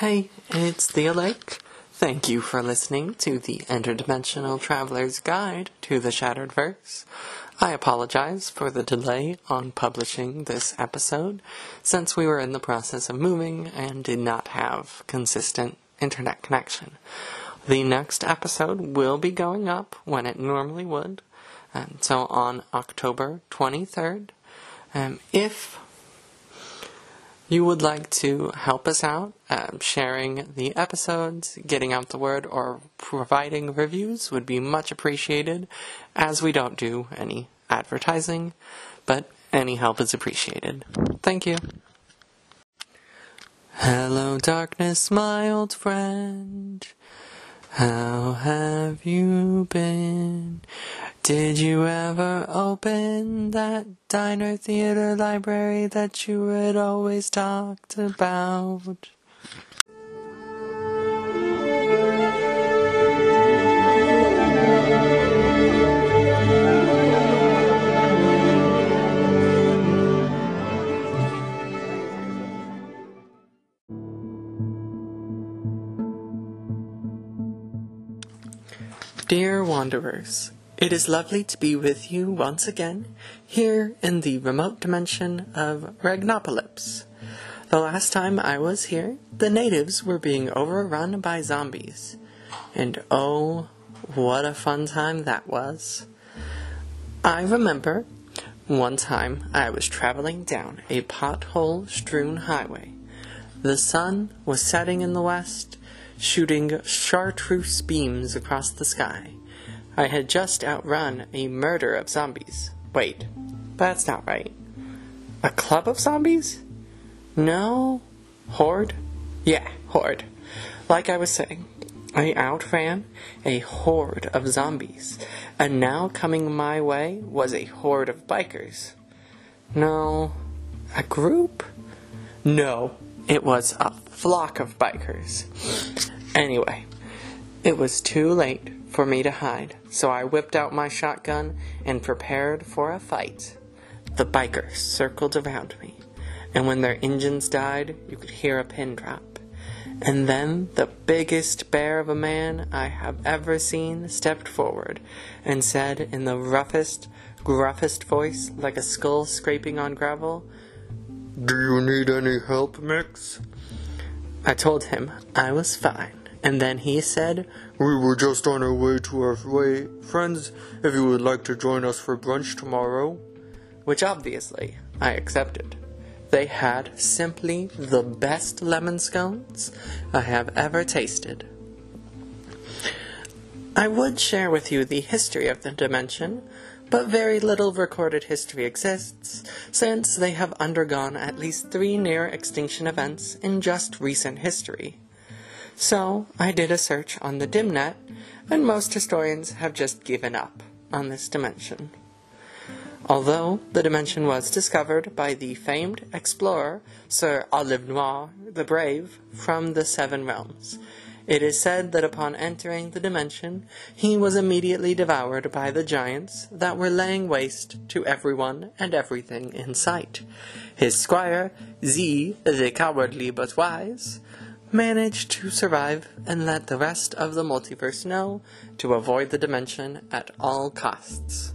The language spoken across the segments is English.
Hey, it's Thea Lake. Thank you for listening to the Interdimensional Traveler's Guide to the Shattered Verse. I apologize for the delay on publishing this episode since we were in the process of moving and did not have consistent internet connection. The next episode will be going up when it normally would, and so on October 23rd. Um, if you would like to help us out, um, sharing the episodes, getting out the word, or providing reviews would be much appreciated, as we don't do any advertising, but any help is appreciated. Thank you. Hello, darkness, my old friend. How have you been? Did you ever open that diner theater library that you had always talked about? Dear Wanderers, it is lovely to be with you once again here in the remote dimension of Ragnopolis. The last time I was here, the natives were being overrun by zombies. And oh, what a fun time that was. I remember one time I was traveling down a pothole strewn highway. The sun was setting in the west, shooting chartreuse beams across the sky. I had just outrun a murder of zombies. Wait, that's not right. A club of zombies? No? Horde? Yeah, horde. Like I was saying, I outran a horde of zombies, and now coming my way was a horde of bikers. No, a group? No, it was a flock of bikers. Anyway, it was too late for me to hide, so I whipped out my shotgun and prepared for a fight. The bikers circled around me, and when their engines died, you could hear a pin drop. And then the biggest bear of a man I have ever seen stepped forward and said in the roughest, gruffest voice, like a skull scraping on gravel, Do you need any help, Mix? I told him I was fine. And then he said, We were just on our way to our way, friends, if you would like to join us for brunch tomorrow. Which obviously I accepted. They had simply the best lemon scones I have ever tasted. I would share with you the history of the dimension, but very little recorded history exists, since they have undergone at least three near extinction events in just recent history. So I did a search on the Dimnet, and most historians have just given up on this dimension. Although the dimension was discovered by the famed explorer Sir Olive Noir the Brave from the Seven Realms, it is said that upon entering the dimension, he was immediately devoured by the giants that were laying waste to everyone and everything in sight. His squire, Z, the cowardly but wise, managed to survive and let the rest of the multiverse know to avoid the dimension at all costs.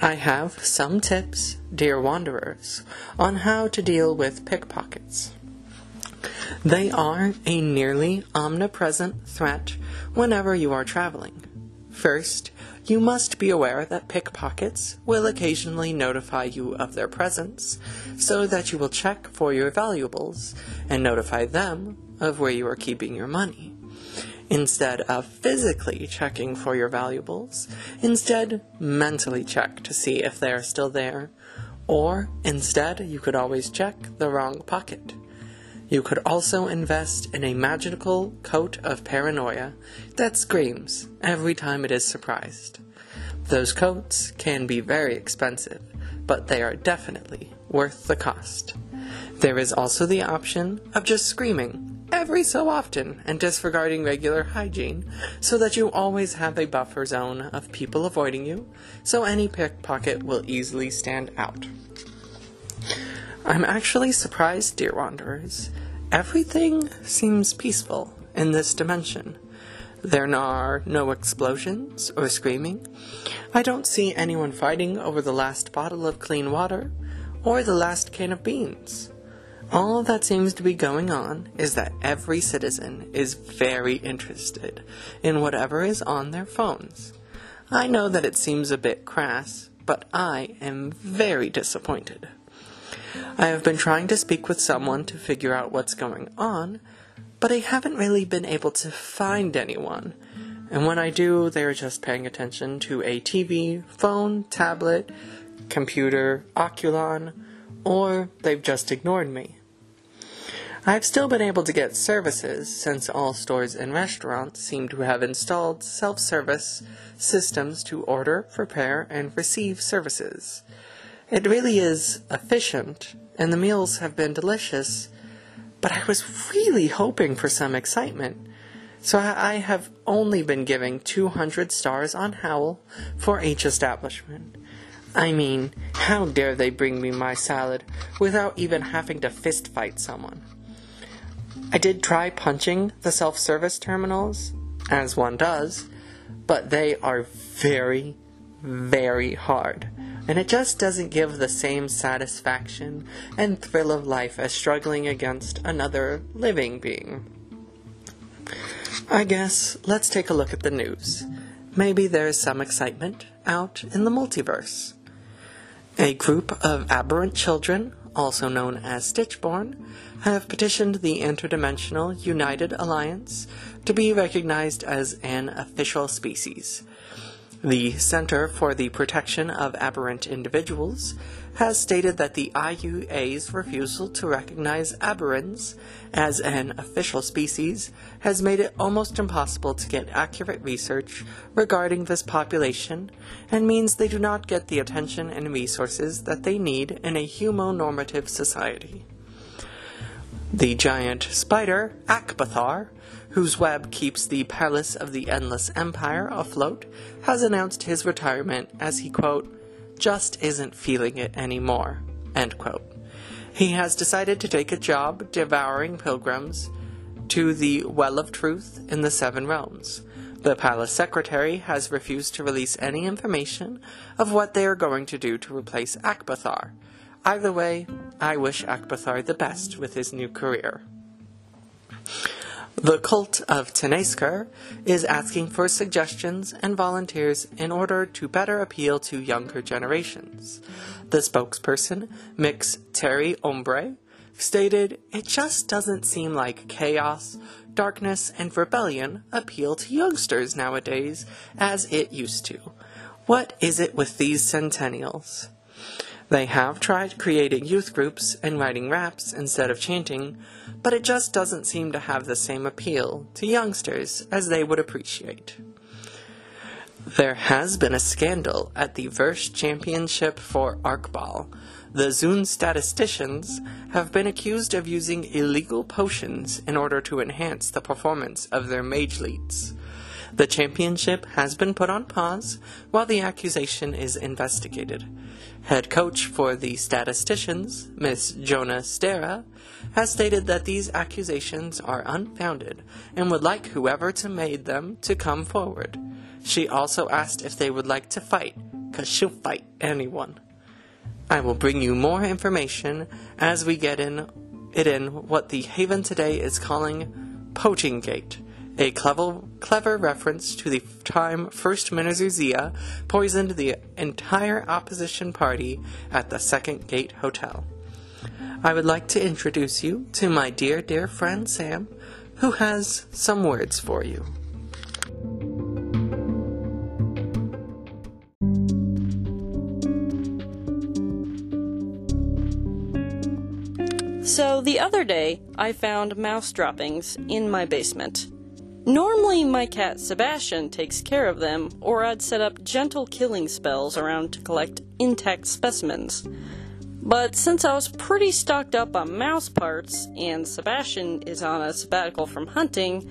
I have some tips, dear wanderers, on how to deal with pickpockets. They are a nearly omnipresent threat whenever you are traveling. First, you must be aware that pickpockets will occasionally notify you of their presence, so that you will check for your valuables and notify them of where you are keeping your money. Instead of physically checking for your valuables, instead mentally check to see if they are still there. Or instead, you could always check the wrong pocket. You could also invest in a magical coat of paranoia that screams every time it is surprised. Those coats can be very expensive, but they are definitely worth the cost. There is also the option of just screaming every so often and disregarding regular hygiene so that you always have a buffer zone of people avoiding you, so any pickpocket will easily stand out. I'm actually surprised, dear wanderers. Everything seems peaceful in this dimension. There are no explosions or screaming. I don't see anyone fighting over the last bottle of clean water or the last can of beans. All that seems to be going on is that every citizen is very interested in whatever is on their phones. I know that it seems a bit crass, but I am very disappointed. I have been trying to speak with someone to figure out what's going on, but I haven't really been able to find anyone. And when I do, they are just paying attention to a TV, phone, tablet, computer, Oculon, or they've just ignored me. I've still been able to get services since all stores and restaurants seem to have installed self service systems to order, prepare, and receive services. It really is efficient, and the meals have been delicious, but I was really hoping for some excitement. So I have only been giving 200 stars on Howl for each establishment. I mean, how dare they bring me my salad without even having to fist fight someone? I did try punching the self service terminals, as one does, but they are very, very hard. And it just doesn't give the same satisfaction and thrill of life as struggling against another living being. I guess let's take a look at the news. Maybe there's some excitement out in the multiverse. A group of aberrant children, also known as Stitchborn, have petitioned the Interdimensional United Alliance to be recognized as an official species. The Center for the Protection of Aberrant Individuals has stated that the IUA's refusal to recognize aberrants as an official species has made it almost impossible to get accurate research regarding this population and means they do not get the attention and resources that they need in a humonormative society. The giant spider, Akbathar, whose web keeps the palace of the Endless Empire afloat, has announced his retirement as he, quote, just isn't feeling it anymore, end quote. He has decided to take a job devouring pilgrims to the Well of Truth in the Seven Realms. The palace secretary has refused to release any information of what they are going to do to replace Akbathar, Either way, I wish Akbathar the best with his new career. The cult of Tenaskar is asking for suggestions and volunteers in order to better appeal to younger generations. The spokesperson, Mix Terry Ombre, stated, It just doesn't seem like chaos, darkness, and rebellion appeal to youngsters nowadays as it used to. What is it with these centennials? They have tried creating youth groups and writing raps instead of chanting, but it just doesn't seem to have the same appeal to youngsters as they would appreciate. There has been a scandal at the Verse Championship for Arcball. The Zune statisticians have been accused of using illegal potions in order to enhance the performance of their mage leads. The championship has been put on pause while the accusation is investigated. Head coach for the statisticians, Miss Jonah Stera, has stated that these accusations are unfounded and would like whoever to made them to come forward. She also asked if they would like to fight, cause she'll fight anyone. I will bring you more information as we get in it in what the Haven today is calling Poaching Gate a clever, clever reference to the time First Minister Zia poisoned the entire opposition party at the Second Gate Hotel. I would like to introduce you to my dear, dear friend Sam, who has some words for you. So, the other day, I found mouse droppings in my basement. Normally, my cat Sebastian takes care of them, or I'd set up gentle killing spells around to collect intact specimens. But since I was pretty stocked up on mouse parts, and Sebastian is on a sabbatical from hunting,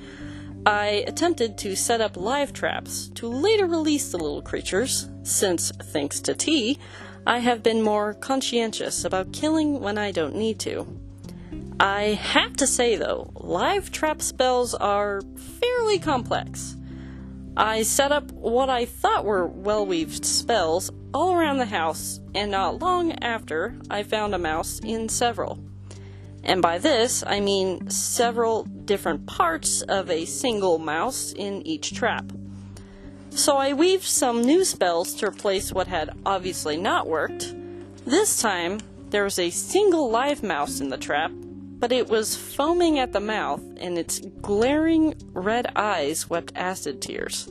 I attempted to set up live traps to later release the little creatures, since, thanks to T, I have been more conscientious about killing when I don't need to. I have to say though, live trap spells are fairly complex. I set up what I thought were well weaved spells all around the house, and not long after, I found a mouse in several. And by this, I mean several different parts of a single mouse in each trap. So I weaved some new spells to replace what had obviously not worked. This time, there was a single live mouse in the trap, but it was foaming at the mouth, and its glaring red eyes wept acid tears.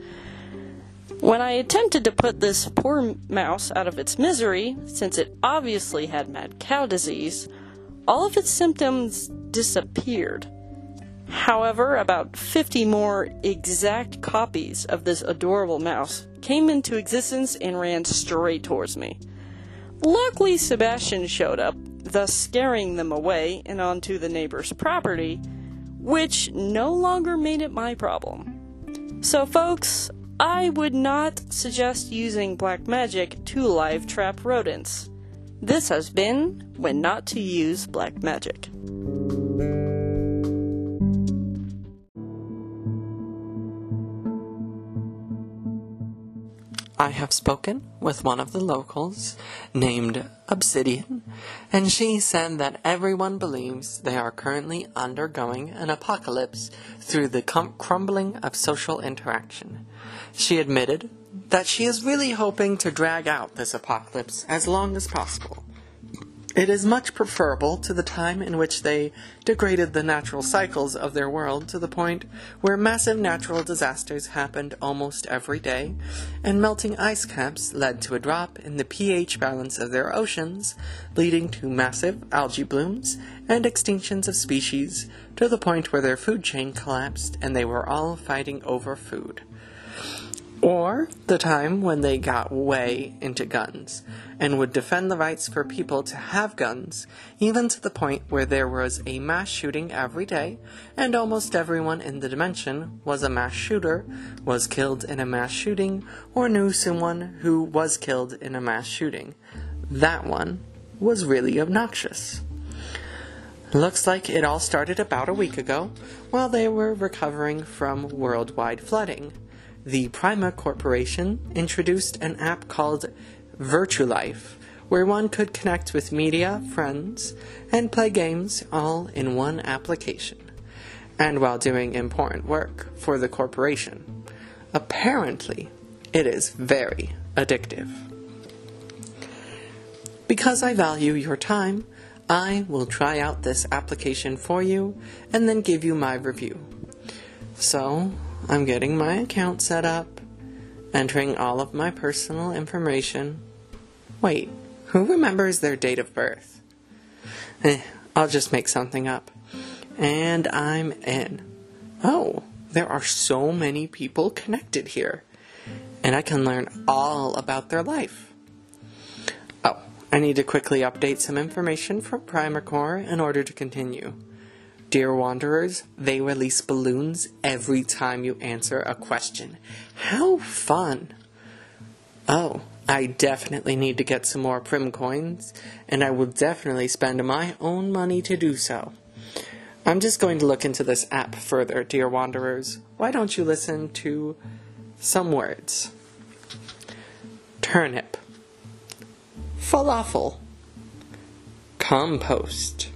When I attempted to put this poor mouse out of its misery, since it obviously had mad cow disease, all of its symptoms disappeared. However, about 50 more exact copies of this adorable mouse came into existence and ran straight towards me. Luckily, Sebastian showed up, thus scaring them away and onto the neighbor's property, which no longer made it my problem. So, folks, I would not suggest using black magic to live trap rodents. This has been When Not to Use Black Magic. I have spoken with one of the locals named Obsidian, and she said that everyone believes they are currently undergoing an apocalypse through the crumbling of social interaction. She admitted that she is really hoping to drag out this apocalypse as long as possible. It is much preferable to the time in which they degraded the natural cycles of their world to the point where massive natural disasters happened almost every day, and melting ice caps led to a drop in the pH balance of their oceans, leading to massive algae blooms and extinctions of species to the point where their food chain collapsed and they were all fighting over food. Or the time when they got way into guns and would defend the rights for people to have guns, even to the point where there was a mass shooting every day, and almost everyone in the dimension was a mass shooter, was killed in a mass shooting, or knew someone who was killed in a mass shooting. That one was really obnoxious. Looks like it all started about a week ago while they were recovering from worldwide flooding the Prima Corporation introduced an app called VirtuLife, where one could connect with media, friends, and play games all in one application, and while doing important work for the corporation. Apparently, it is very addictive. Because I value your time, I will try out this application for you and then give you my review. So, I'm getting my account set up, entering all of my personal information. Wait, who remembers their date of birth? Eh, I'll just make something up. And I'm in. Oh, there are so many people connected here. And I can learn all about their life. Oh, I need to quickly update some information from Primacore in order to continue. Dear Wanderers, they release balloons every time you answer a question. How fun! Oh, I definitely need to get some more Prim coins, and I will definitely spend my own money to do so. I'm just going to look into this app further, dear Wanderers. Why don't you listen to some words? Turnip, falafel, compost,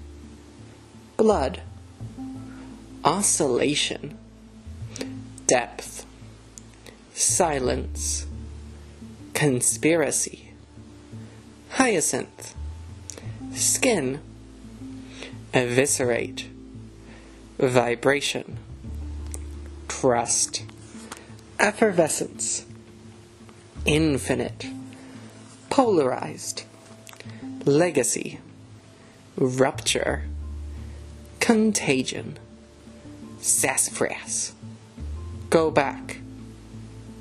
blood oscillation, depth, silence, conspiracy, hyacinth, skin, eviscerate, vibration, trust, effervescence, infinite, polarized, legacy, rupture, contagion sassafras. Go back.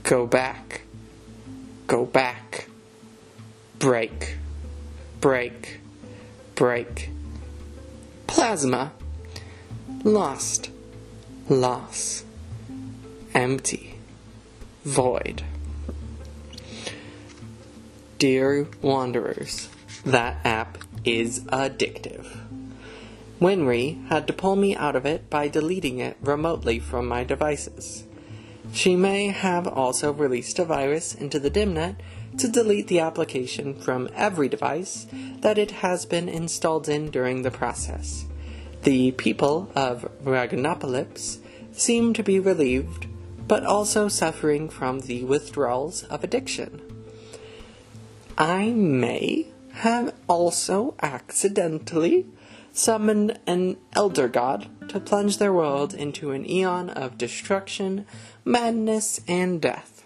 Go back. Go back. Break. Break. Break. Plasma. Lost. Loss. Empty. Void. Dear Wanderers, that app is addictive. Winry had to pull me out of it by deleting it remotely from my devices. She may have also released a virus into the DimNet to delete the application from every device that it has been installed in during the process. The people of Ragnopolis seem to be relieved, but also suffering from the withdrawals of addiction. I may have also accidentally summoned an elder god to plunge their world into an eon of destruction, madness, and death.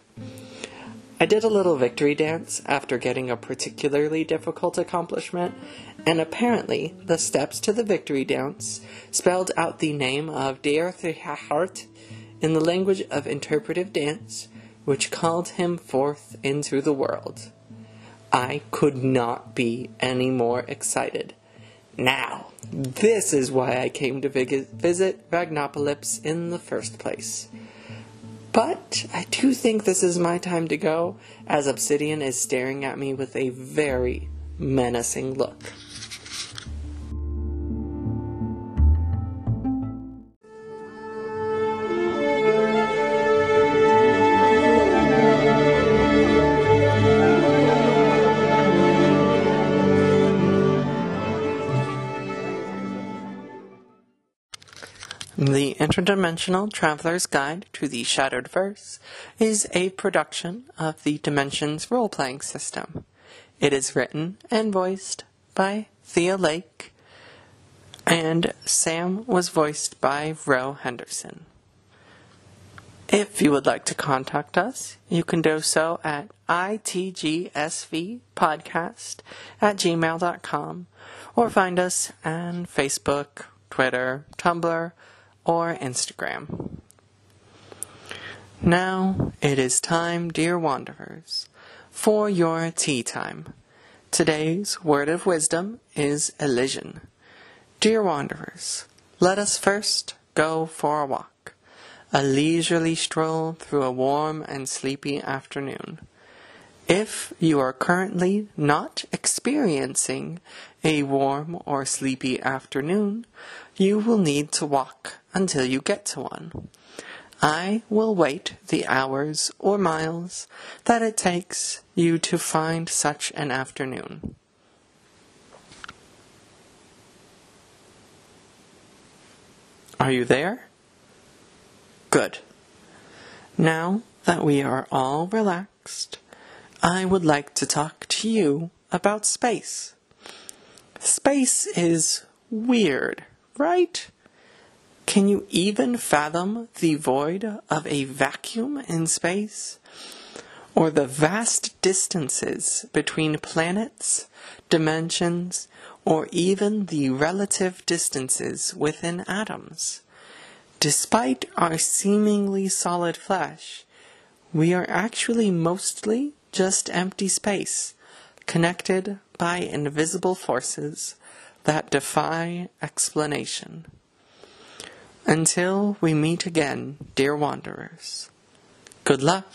I did a little victory dance after getting a particularly difficult accomplishment, and apparently the steps to the victory dance spelled out the name of Dearthahart in the language of interpretive dance, which called him forth into the world. I could not be any more excited. Now, this is why I came to visit Ragnopolis in the first place. But I do think this is my time to go, as Obsidian is staring at me with a very menacing look. The Interdimensional Traveler's Guide to the Shattered Verse is a production of the Dimensions role playing system. It is written and voiced by Thea Lake, and Sam was voiced by Ro Henderson. If you would like to contact us, you can do so at itgsvpodcast at gmail.com or find us on Facebook, Twitter, Tumblr, or Instagram. Now it is time, dear wanderers, for your tea time. Today's word of wisdom is Elysian. Dear wanderers, let us first go for a walk, a leisurely stroll through a warm and sleepy afternoon. If you are currently not experiencing a warm or sleepy afternoon, you will need to walk until you get to one. I will wait the hours or miles that it takes you to find such an afternoon. Are you there? Good. Now that we are all relaxed, I would like to talk to you about space. Space is weird, right? Can you even fathom the void of a vacuum in space? Or the vast distances between planets, dimensions, or even the relative distances within atoms? Despite our seemingly solid flesh, we are actually mostly just empty space, connected by invisible forces that defy explanation. Until we meet again, dear wanderers, good luck.